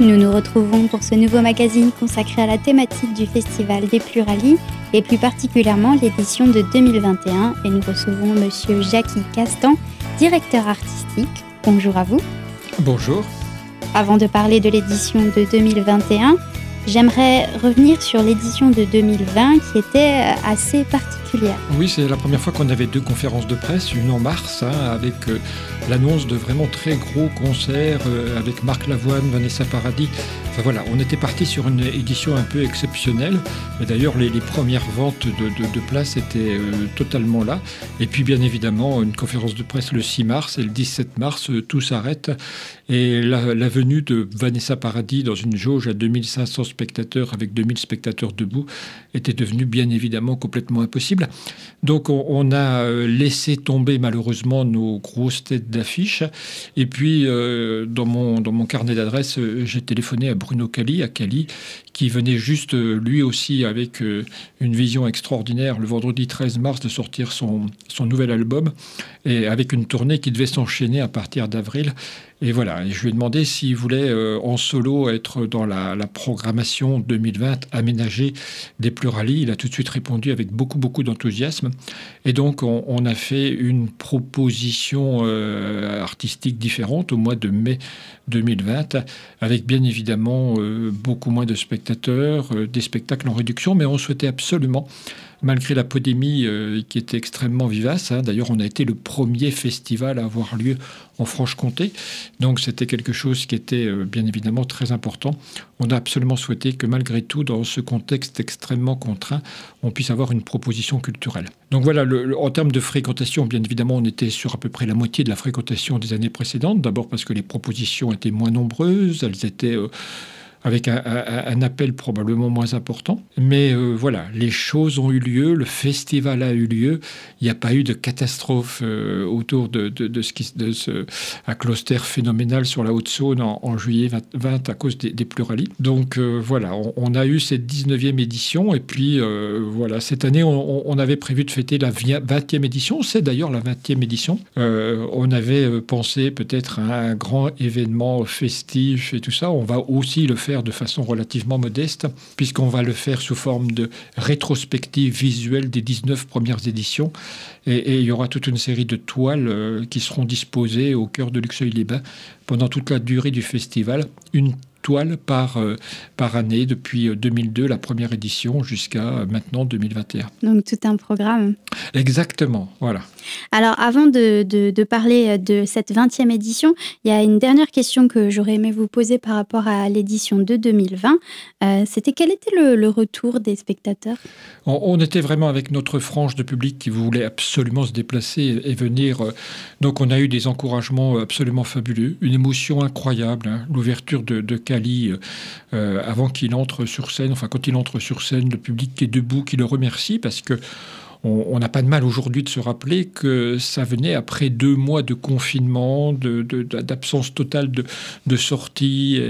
Nous nous retrouvons pour ce nouveau magazine consacré à la thématique du Festival des Pluralies et plus particulièrement l'édition de 2021 et nous recevons monsieur Jackie Castan, directeur artistique. Bonjour à vous. Bonjour. Avant de parler de l'édition de 2021, j'aimerais revenir sur l'édition de 2020 qui était assez particulière. Oui, c'est la première fois qu'on avait deux conférences de presse, une en mars hein, avec euh, l'annonce de vraiment très gros concerts euh, avec Marc Lavoine, Vanessa Paradis. Enfin voilà, on était parti sur une édition un peu exceptionnelle. Et d'ailleurs, les, premières ventes de, places étaient euh, totalement là. Et puis, bien évidemment, une conférence de presse le 6 mars et le 17 mars, tout s'arrête. Et la, la, venue de Vanessa Paradis dans une jauge à 2500 spectateurs avec 2000 spectateurs debout était devenue bien évidemment complètement impossible. Donc, on, a laissé tomber malheureusement nos grosses têtes d'affiches. Et puis, euh, dans, mon, dans mon carnet d'adresse, euh, j'ai téléphoné à Bruno Cali, à Cali, qui venait juste, euh, lui aussi, avec une vision extraordinaire, le vendredi 13 mars, de sortir son, son nouvel album, et avec une tournée qui devait s'enchaîner à partir d'avril. Et voilà, je lui ai demandé s'il voulait en solo être dans la, programmation 2020 aménagée des pluralies. Il a tout de suite répondu avec beaucoup, beaucoup d'enthousiasme. Et donc, on, a fait une proposition euh, artistique différente au mois de mai 2020, avec bien évidemment euh, beaucoup moins de euh, des spectacles en réduction, mais on souhaitait absolument malgré la pandémie euh, qui était extrêmement vivace. Hein. D'ailleurs, on a été le premier festival à avoir lieu en Franche-Comté. Donc, c'était quelque chose qui était euh, bien évidemment très important. On a absolument souhaité que malgré tout, dans ce contexte extrêmement contraint, on puisse avoir une proposition culturelle. Donc voilà, en termes de fréquentation, bien évidemment, on était sur à peu près la moitié de la fréquentation des années précédentes. D'abord parce que les propositions étaient moins nombreuses, elles étaient... avec un, appel probablement moins important. Mais euh, voilà, les choses ont eu lieu, le festival a eu lieu. Il n'y a pas eu de catastrophe euh, autour de, ce qui phénoménal sur la Haute-Saône en, juillet 20, à cause des, des pluralies. Donc euh, voilà, on, a eu cette 19e édition et puis voilà, cette année on, on, avait prévu de fêter la 20e édition. C'est d'ailleurs la 20e édition. on avait pensé peut-être à un grand événement festif et tout ça. On va aussi le faire de façon relativement modeste, puisqu'on va le faire sous forme de rétrospective visuelle des 19 premières éditions. Et, il y aura toute une série de toiles euh, qui seront disposées au cœur de Luxeuil-les-Bains pendant toute la durée du festival. Une par, euh, par année depuis 2002, euh, la première édition, jusqu'à euh, maintenant 2021. Donc tout un programme. Exactement, voilà. Alors avant de, de, parler de cette 20e édition, il y a une dernière question que j'aurais aimé vous poser par rapport à l'édition de 2020. C'était quel était le, retour des spectateurs? On, était vraiment avec notre frange de public qui voulait absolument se déplacer et, venir. Donc on a eu des encouragements absolument fabuleux, une émotion incroyable, hein. l'ouverture de, de euh, euh, avant qu'il entre sur scène. Enfin, quand il entre sur scène, le public qui est debout, qui le remercie parce que on n'a pas de mal aujourd'hui de se rappeler que ça venait après deux mois de confinement, d'absence totale de, de sortie.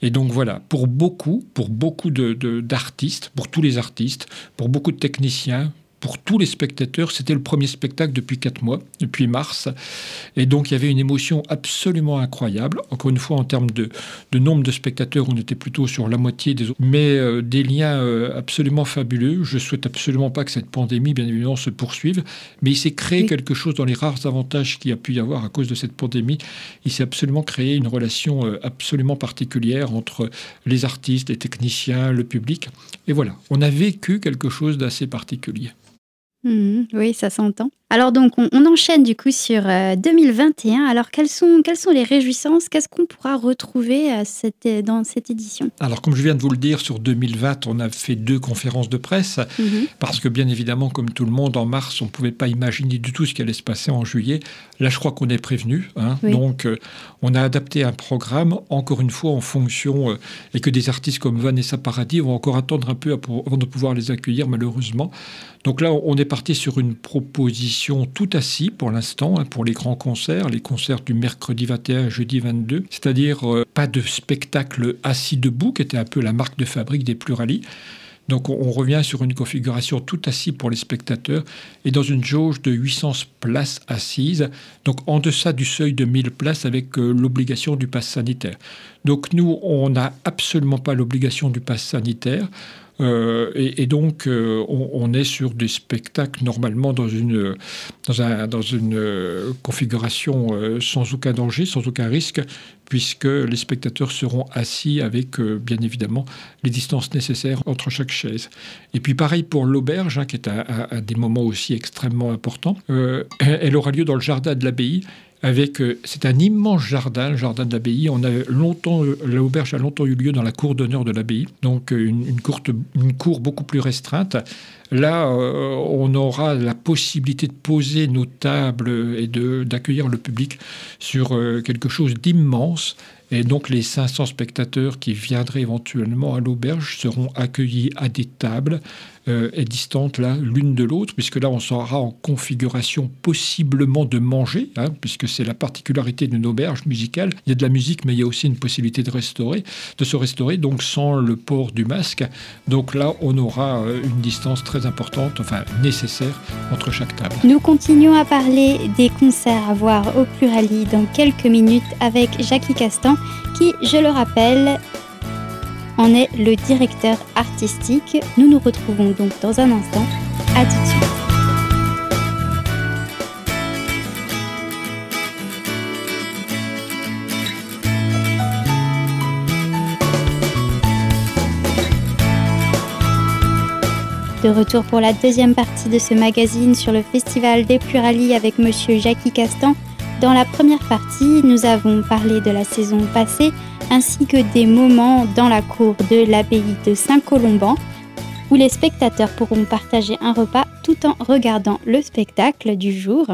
Et, donc voilà, pour beaucoup, pour beaucoup d'artistes, pour tous les artistes, pour beaucoup de techniciens, pour tous les spectateurs. C'était le premier spectacle depuis quatre mois, depuis mars. Et donc, il y avait une émotion absolument incroyable. Encore une fois, en termes de, nombre de spectateurs, on était plutôt sur la moitié des autres. Mais euh, des liens euh, absolument fabuleux. Je souhaite absolument pas que cette pandémie, bien évidemment, se poursuive. Mais il s'est créé quelque chose dans les rares avantages qu'il y a pu y avoir à cause de cette pandémie. Il s'est absolument créé une relation euh, absolument particulière entre les artistes, les techniciens, le public. Et voilà, on a vécu quelque chose d'assez particulier. Mmh, oui, ça s'entend. Alors donc, on, enchaîne du coup sur 2021. Euh, Alors, quelles sont, quelles sont les réjouissances? Qu'est-ce qu'on pourra retrouver à cette, dans cette édition? Alors, comme je viens de vous le dire, sur 2020, on a fait deux conférences de presse mmh. parce que bien évidemment, comme tout le monde, en mars, on ne pouvait pas imaginer du tout ce qui allait se passer en juillet. Là, je crois qu'on est prévenu. Hein. Donc, euh, on a adapté un programme, encore une fois, en fonction, euh, et que des artistes comme Vanessa Paradis vont encore attendre un peu avant de pouvoir les accueillir, malheureusement. Donc là, on est parti sur une proposition tout assis pour l'instant, hein, pour les grands concerts, les concerts du mercredi 21, jeudi 22, c'est-à-dire euh, pas de spectacle assis debout, qui était un peu la marque de fabrique des pluralies, Donc on, revient sur une configuration tout assis pour les spectateurs et dans une jauge de 800 places assises, donc en deçà du seuil de 1000 places avec euh, l'obligation du pass sanitaire. Donc nous, on n'a absolument pas l'obligation du pass sanitaire. Euh, et, donc, euh, on, est sur des spectacles normalement dans une, dans, dans une euh, configuration sans aucun danger, sans aucun risque, puisque les spectateurs seront assis avec, bien évidemment, les distances nécessaires entre chaque chaise. Et puis, pareil pour l'auberge, hein, qui est à, des moments aussi extrêmement importants. elle aura lieu dans le jardin de l'abbaye avec euh, c'est un immense jardin, le jardin de l'abbaye. On a longtemps euh, l'auberge a longtemps eu lieu dans la cour d'honneur de l'abbaye, donc euh, une, cour beaucoup plus restreinte. Là, on aura la possibilité de poser nos tables et d'accueillir le public sur quelque chose d'immense et donc les 500 spectateurs qui viendraient éventuellement à l'auberge seront accueillis à des tables euh, et distantes là l'une de l'autre, puisque là on sera en configuration possiblement de manger, hein, puisque c'est la particularité d'une auberge musicale. Il y a de la musique, mais il y a aussi une possibilité de restaurer, de se restaurer, donc sans le port du masque. Donc là, on aura euh, une distance très importante, enfin nécessaire, entre chaque table. Nous continuons à parler des concerts à voir au Plurali dans quelques minutes avec Jackie Castan qui, je le rappelle, en est le directeur artistique. Nous nous retrouvons donc dans un instant. À tout de suite. De retour pour la deuxième partie de ce magazine sur le Festival des Pluralies avec Monsieur Jackie Castan. Dans la première partie, nous avons parlé de la saison passée ainsi que des moments dans la cour de l'abbaye de Saint-Colomban où les spectateurs pourront partager un repas tout en regardant le spectacle du jour.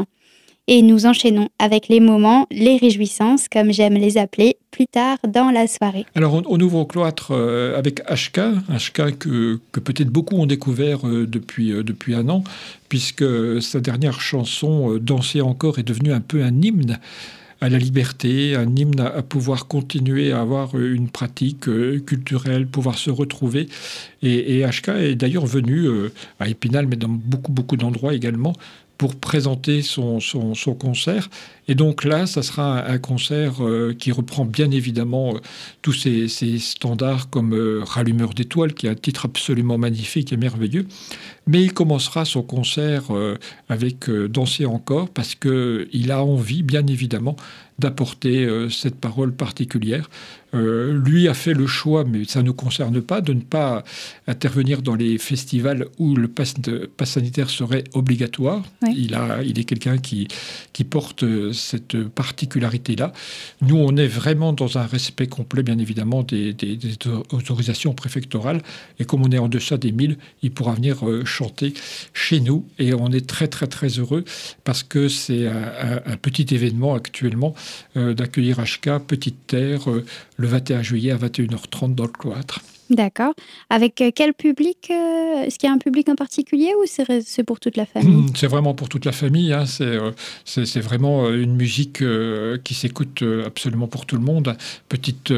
Et nous enchaînons avec les moments, les réjouissances, comme j'aime les appeler, plus tard dans la soirée. Alors, on, ouvre au cloître euh, avec HK, HK que, que peut-être beaucoup ont découvert euh, depuis, euh, depuis un an, puisque sa dernière chanson, Danser encore, est devenue un peu un hymne à la liberté, un hymne à, pouvoir continuer à avoir une pratique culturelle, pouvoir se retrouver. Et, et HK est d'ailleurs venu à Épinal, mais dans beaucoup, beaucoup d'endroits également, pour présenter son, son, concert. Et donc là, ça sera un, concert euh, qui reprend bien évidemment euh, tous ces, standards comme euh, Rallumeur d'étoiles, qui est un titre absolument magnifique et merveilleux. Mais il commencera son concert avec Danser encore, parce qu'il a envie, bien évidemment, d'apporter cette parole particulière. Euh, lui a fait le choix, mais ça ne nous concerne pas, de ne pas intervenir dans les festivals où le pass, sanitaire serait obligatoire. Il, a, il est quelqu'un qui, qui porte cette particularité-là. Nous, on est vraiment dans un respect complet, bien évidemment, des, autorisations préfectorales. Et comme on est en deçà des 1000, il pourra venir euh, chanter chez nous. Et on est très, très, très heureux parce que c'est un, petit événement actuellement euh, d'accueillir HK, Petite Terre le 21 juillet à 21h30 dans le cloître. D'accord. Avec euh, quel public euh, Est-ce qu'il y a un public en particulier ou c'est pour toute la famille? Mmh, C'est vraiment pour toute la famille. Hein. Euh, c'est vraiment une musique qui s'écoute absolument pour tout le monde. Petite,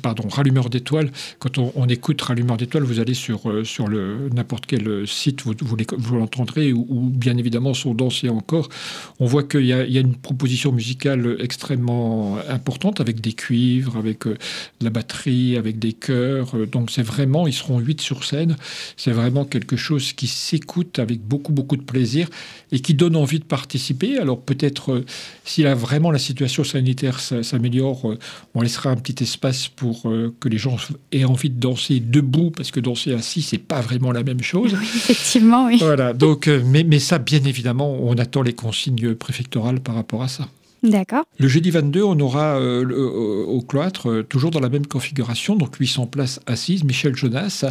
pardon, Rallumeur d'étoiles. Quand on, écoute Rallumeur d'étoiles, vous allez sur, sur n'importe quel site, vous, vous l'entendrez, ou, bien évidemment son Danser encore. On voit qu'il y, y, a une proposition musicale extrêmement importante avec des cuivres, avec de la batterie, avec des chœurs donc c'est vraiment, ils seront huit sur scène. C'est vraiment quelque chose qui s'écoute avec beaucoup, beaucoup de plaisir et qui donne envie de participer. Alors peut-être, euh, si là, vraiment la situation sanitaire s'améliore, euh, on laissera un petit espace pour euh, que les gens aient envie de danser debout, parce que danser assis, c'est pas vraiment la même chose. effectivement, oui. Voilà, donc, mais, mais ça, bien évidemment, on attend les consignes préfectorales par rapport à ça. Le jeudi 22, on aura euh, euh, au cloître, euh, toujours dans la même configuration, donc 800 places assises, Michel Jonas,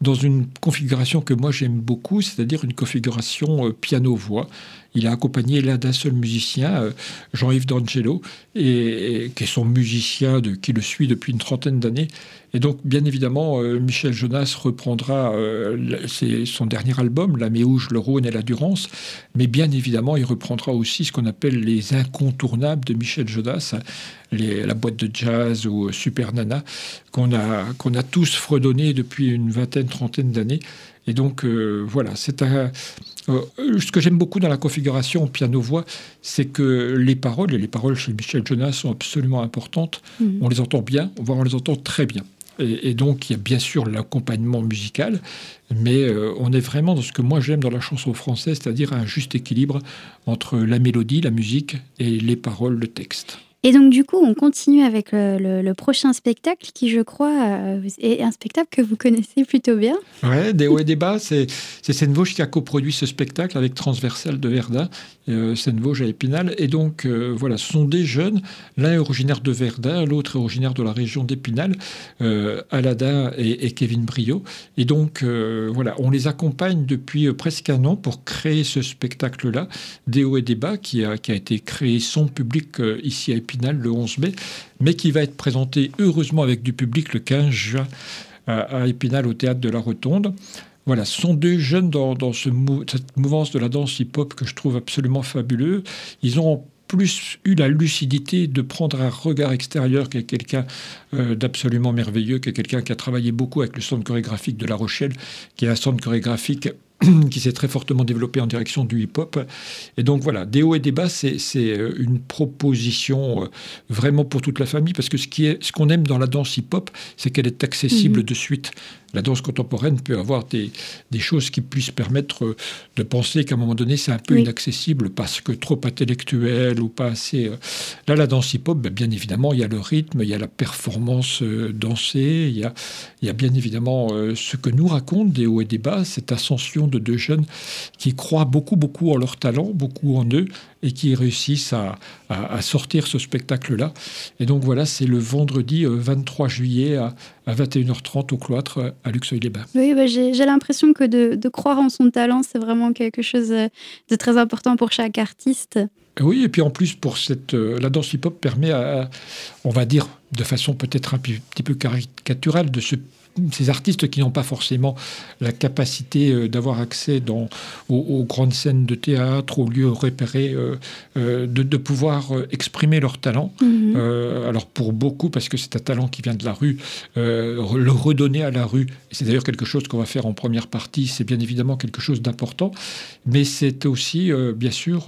dans une configuration que moi j'aime beaucoup, c'est-à-dire une configuration piano-voix. Il a accompagné là d'un seul musicien, Jean-Yves D'Angelo, et, qui est son musicien qui le suit depuis une trentaine d'années. Et donc, bien évidemment, Michel Jonas reprendra son dernier album, La Méouge, le Rhône et la Durance, mais bien évidemment, il reprendra aussi ce qu'on appelle les incontournables de Michel Jonas, la boîte de jazz ou Super Nana, qu'on a, a tous fredonné depuis une vingtaine, trentaine d'années. Et donc, euh, voilà, c'est un. Euh, ce que j'aime beaucoup dans la configuration piano-voix, c'est que les paroles, et les paroles chez Michel Jonas sont absolument importantes. Mhm. On les entend bien, voire on les entend très bien. Et, donc, il y a bien sûr l'accompagnement musical, mais euh, on est vraiment dans ce que moi j'aime dans la chanson française, c'est-à-dire un juste équilibre entre la mélodie, la musique et les paroles, le texte. Et donc, du coup, on continue avec le, prochain spectacle qui, je crois, euh, est un spectacle que vous connaissez plutôt bien. Ouais, Des hauts et des bas. C'est Seine Vosges qui a coproduit ce spectacle avec Transversal de Verdun, euh, Seine Vosges à Épinal. Et donc, euh, voilà, ce sont des jeunes. L'un est originaire de Verdun, l'autre est originaire de la région d'Épinal, euh, Alada et, Kevin Brio. Et donc, voilà, on les accompagne depuis presque un an pour créer ce spectacle-là, Des hauts et des bas, qui a, qui a été créé sans public ici à Épinal le 11 mai, mais qui va être présenté heureusement avec du public le 15 juin à, Épinal au théâtre de la Rotonde. Voilà, ce sont deux jeunes dans, ce cette mouvance de la danse hip-hop que je trouve absolument fabuleux. Ils ont plus eu la lucidité de prendre un regard extérieur qui est quelqu'un euh, d'absolument merveilleux, qui est quelqu'un qui a travaillé beaucoup avec le centre chorégraphique de La Rochelle, qui est un centre chorégraphique qui s'est très fortement développé en direction du hip-hop. Et donc voilà, des hauts et des bas, c'est euh, une proposition euh, vraiment pour toute la famille, parce que ce qu'on ce qu'on aime dans la danse hip-hop, c'est qu'elle est accessible mhm. de suite la danse contemporaine peut avoir des, choses qui puissent permettre euh, de penser qu'à un moment donné, c'est un peu inaccessible parce que trop intellectuel ou pas assez. Euh. Là, la danse hip-hop, ben, bien évidemment, il y a le rythme, il y a la performance euh, dansée, il y a, il y a bien évidemment ce que nous racontent des hauts et des bas, cette ascension de deux jeunes qui croient beaucoup, beaucoup en leur talent, beaucoup en eux, et qui réussissent à, sortir ce spectacle-là. Et donc voilà, c'est le vendredi 23 juillet à, 21h30 au cloître à Luxeuil-les-Bains. Oui, bah, j'ai l'impression que de, croire en son talent, c'est vraiment quelque chose de très important pour chaque artiste. Oui, et puis en plus, pour cette, euh, la danse hip-hop permet, à, on va dire, de façon peut-être un petit peu caricaturale, de se ces artistes qui n'ont pas forcément la capacité euh, d'avoir accès dans, aux, grandes scènes de théâtre, aux lieux repérés, euh, euh, de, pouvoir exprimer leur talent. Mhm. alors pour beaucoup, parce que c'est un talent qui vient de la rue, le redonner à la rue, c'est d'ailleurs quelque chose qu'on va faire en première partie, c'est bien évidemment quelque chose d'important, mais c'est aussi, bien sûr,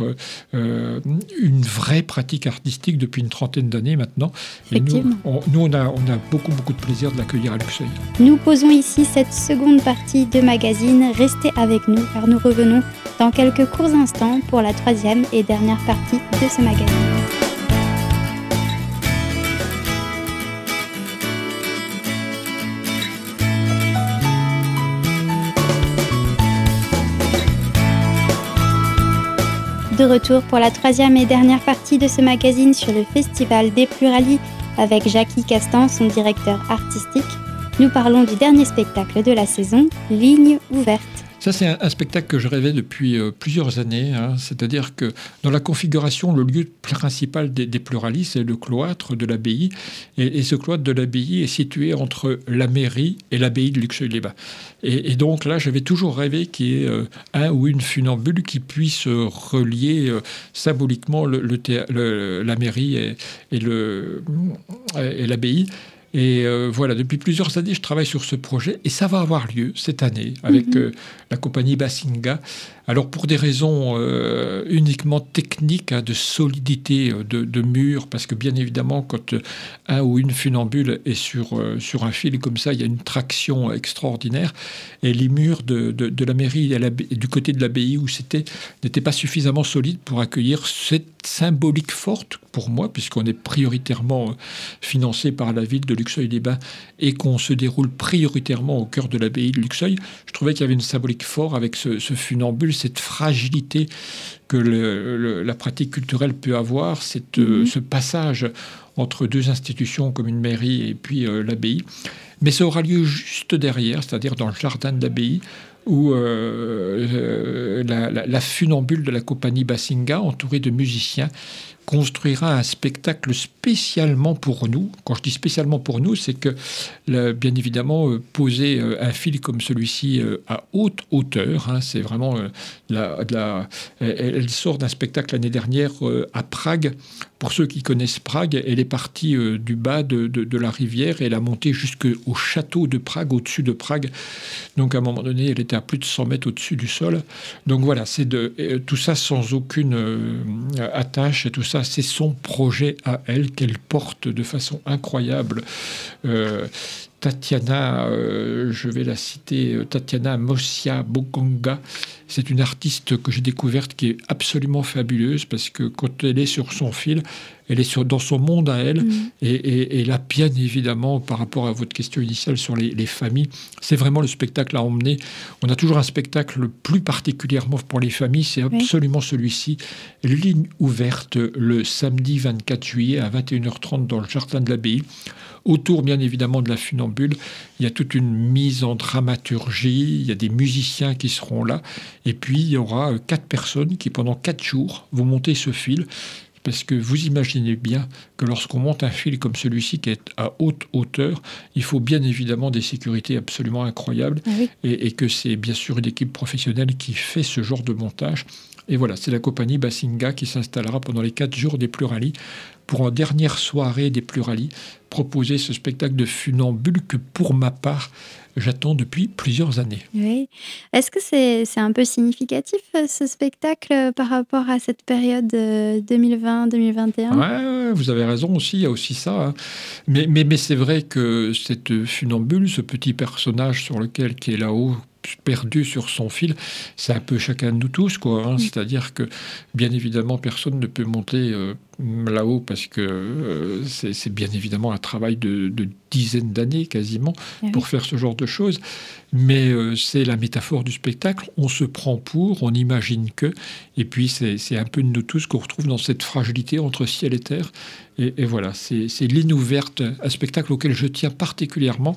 une vraie pratique artistique depuis une trentaine d'années maintenant. Et nous, on, nous on, a, on a beaucoup, beaucoup de plaisir de l'accueillir à Luxeuil. Nous posons ici cette seconde partie de magazine. Restez avec nous car nous revenons dans quelques courts instants pour la troisième et dernière partie de ce magazine. De retour pour la troisième et dernière partie de ce magazine sur le Festival des Pluralies avec Jackie Castan, son directeur artistique, nous parlons du dernier spectacle de la saison, Ligne ouverte. Ça, c'est un, spectacle que je rêvais depuis euh, plusieurs années. Hein. C'est-à-dire que dans la configuration, le lieu principal des, pluralistes, c'est le cloître de l'abbaye. Et, ce cloître de l'abbaye est situé entre la mairie et l'abbaye de Luxeuil-les-Bains. Et, donc là, j'avais toujours rêvé qu'il y ait euh, un ou une funambule qui puisse euh, relier symboliquement la mairie et l'abbaye. Et euh, voilà, depuis plusieurs années, je travaille sur ce projet et ça va avoir lieu cette année avec mhm. euh, la compagnie Basinga alors pour des raisons euh, uniquement techniques, hein, de solidité euh, de, mur, parce que bien évidemment quand euh, un ou une funambule est sur, un fil comme ça, il y a une traction extraordinaire, et les murs de, la mairie du côté de l'abbaye où c'était n'étaient pas suffisamment solides pour accueillir cette symbolique forte pour moi, puisqu'on est prioritairement financé par la ville de Luxeuil-les-Bains et qu'on se déroule prioritairement au cœur de l'abbaye de Luxeuil, je trouvais qu'il y avait une symbolique forte avec ce funambule cette fragilité que la pratique culturelle peut avoir, euh, mhm. ce passage entre deux institutions comme une mairie et puis euh, l'abbaye. Mais ça aura lieu juste derrière, c'est-à-dire dans le jardin de l'abbaye, où euh, la, funambule de la compagnie Bassinga, entourée de musiciens, construira un spectacle spécialement pour nous. Quand je dis spécialement pour nous, c'est que, bien évidemment, euh, poser euh, un fil comme celui-ci euh, à haute hauteur, hein, c'est vraiment la, la, elle, sort d'un spectacle l'année dernière à Prague. Pour ceux qui connaissent Prague, elle est partie du bas de, de, la rivière et elle a monté jusqu'au château de Prague, au-dessus de Prague. Donc à un moment donné, elle était à plus de 100 mètres au-dessus du sol. Donc voilà, c'est de tout ça sans aucune attache et tout ça c'est son projet à elle qu'elle porte de façon incroyable. Tatiana, euh, je vais la citer, euh, Tatiana Mosia Bogonga, c'est une artiste que j'ai découverte qui est absolument fabuleuse parce que quand elle est sur son fil, elle est sur, dans son monde à elle. Mm. Et, là, bien évidemment, par rapport à votre question initiale sur les, les familles, c'est vraiment le spectacle à emmener. On a toujours un spectacle plus particulièrement pour les familles, c'est absolument celui-ci. Ligne ouverte le samedi 24 juillet à 21h30 dans le jardin de l'abbaye. Autour, bien évidemment, de la funambule, il y a toute une mise en dramaturgie, il y a des musiciens qui seront là, et puis il y aura euh, quatre personnes qui, pendant quatre jours, vont monter ce fil. Parce que vous imaginez bien que lorsqu'on monte un fil comme celui-ci qui est à haute hauteur, il faut bien évidemment des sécurités absolument incroyables ah et, et, que c'est bien sûr une équipe professionnelle qui fait ce genre de montage. Et voilà, c'est la compagnie Bassinga qui s'installera pendant les quatre jours des Plurali pour en dernière soirée des Plurali proposer ce spectacle de funambule que pour ma part j'attends depuis plusieurs années. Oui. Est-ce que c'est un peu significatif euh, ce spectacle euh, par rapport à cette période 2020-2021 euh, Oui, vous avez raison aussi, il y a aussi ça. Hein. Mais, mais, mais c'est vrai que cette funambule, ce petit personnage sur lequel qui est là-haut, perdu sur son fil, c'est un peu chacun de nous tous, quoi. Hein. C'est-à-dire que, bien évidemment, personne ne peut monter euh, là-haut parce que euh, c'est bien évidemment un travail de, dizaines d'années quasiment ah pour faire ce genre de choses. Mais euh, c'est la métaphore du spectacle. On se prend pour, on imagine que, et puis c'est un peu de nous tous qu'on retrouve dans cette fragilité entre ciel et terre. Et, voilà, c'est ligne ouverte, un spectacle auquel je tiens particulièrement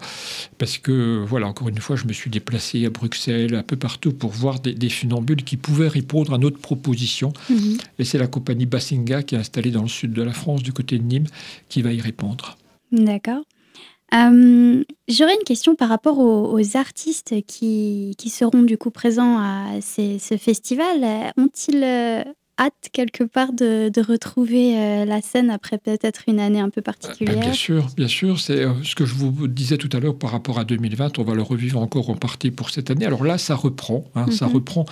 parce que, voilà, encore une fois, je me suis déplacé à Bruxelles, un peu partout pour voir des, funambules qui pouvaient répondre à notre proposition. Mhm. Et c'est la compagnie Bassinga qui est installée dans le sud de la France, du côté de Nîmes, qui va y répondre. D'accord. Euh, j'aurais une question par rapport aux, artistes qui, qui, seront du coup présents à ce festival. Ont-ils euh, hâte quelque part de, retrouver euh, la scène après peut-être une année un peu bah, particulière Bien sûr, bien sûr. C'est euh, ce que je vous disais tout à l'heure par rapport à 2020. On va le revivre encore en partie pour cette année. Alors là, ça reprend. Hein, Ça mhm. reprend.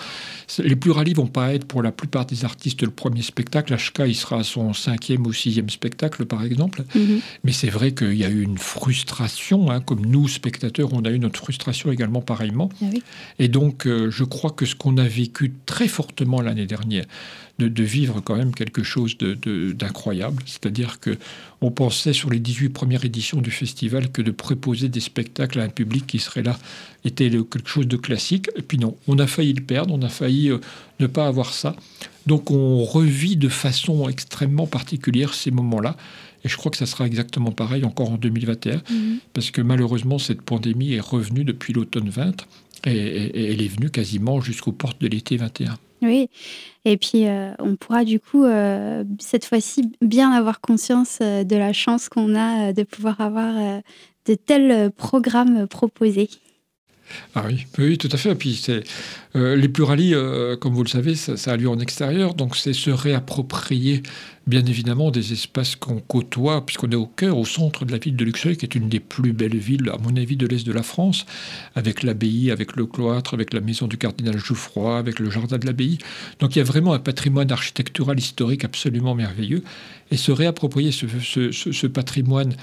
Les pluralistes vont pas être pour la plupart des artistes le premier spectacle. HK, il sera à son cinquième ou sixième spectacle, par exemple. Mhm. Mais c'est vrai qu'il y a eu une frustration. Hein, comme nous, spectateurs, on a eu notre frustration également pareillement. Ah Et donc, euh, je crois que ce qu'on a vécu très fortement l'année dernière, de, vivre quand même quelque chose d'incroyable. C'est-à-dire que on pensait sur les 18 premières éditions du festival que de proposer des spectacles à un public qui serait là était quelque chose de classique. Et puis non, on a failli le perdre, on a failli euh, ne pas avoir ça. Donc on revit de façon extrêmement particulière ces moments-là. Et je crois que ça sera exactement pareil encore en 2021, mmh. parce que malheureusement, cette pandémie est revenue depuis l'automne 20 et, elle est venue quasiment jusqu'aux portes de l'été 21. Oui, et puis euh, on pourra du coup euh, cette fois-ci bien avoir conscience euh, de la chance qu'on a de pouvoir avoir de tels programmes proposés. Ah oui, oui, tout à fait. Puis c'est euh, les pluralies, euh, comme vous le savez, ça, a lieu en extérieur, donc c'est se réapproprier, bien évidemment, des espaces qu'on côtoie, puisqu'on est au cœur, au centre de la ville de Luxeuil, qui est une des plus belles villes, à mon avis, de l'est de la France, avec l'abbaye, avec le cloître, avec la maison du cardinal Jouffroy, avec le jardin de l'abbaye. Donc il y a vraiment un patrimoine architectural historique absolument merveilleux, et se réapproprier ce, ce patrimoine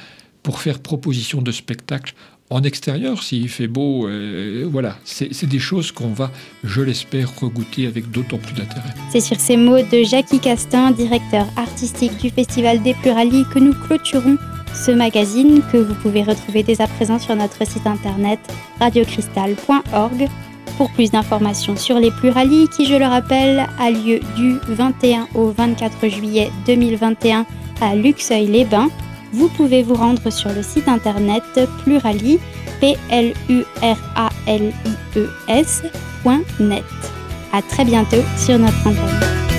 pour faire proposition de spectacle en extérieur, s'il fait beau, euh, voilà, c'est des choses qu'on va, je l'espère, regoûter avec d'autant plus d'intérêt. C'est sur ces mots de Jackie Castin, directeur artistique du Festival des Pluralies, que nous clôturons ce magazine que vous pouvez retrouver dès à présent sur notre site internet radiocristal.org. Pour plus d'informations sur les Pluralies, qui, je le rappelle, a lieu du 21 au 24 juillet 2021 à Luxeuil-les-Bains vous pouvez vous rendre sur le site internet plurali, p a e À très bientôt sur notre antenne.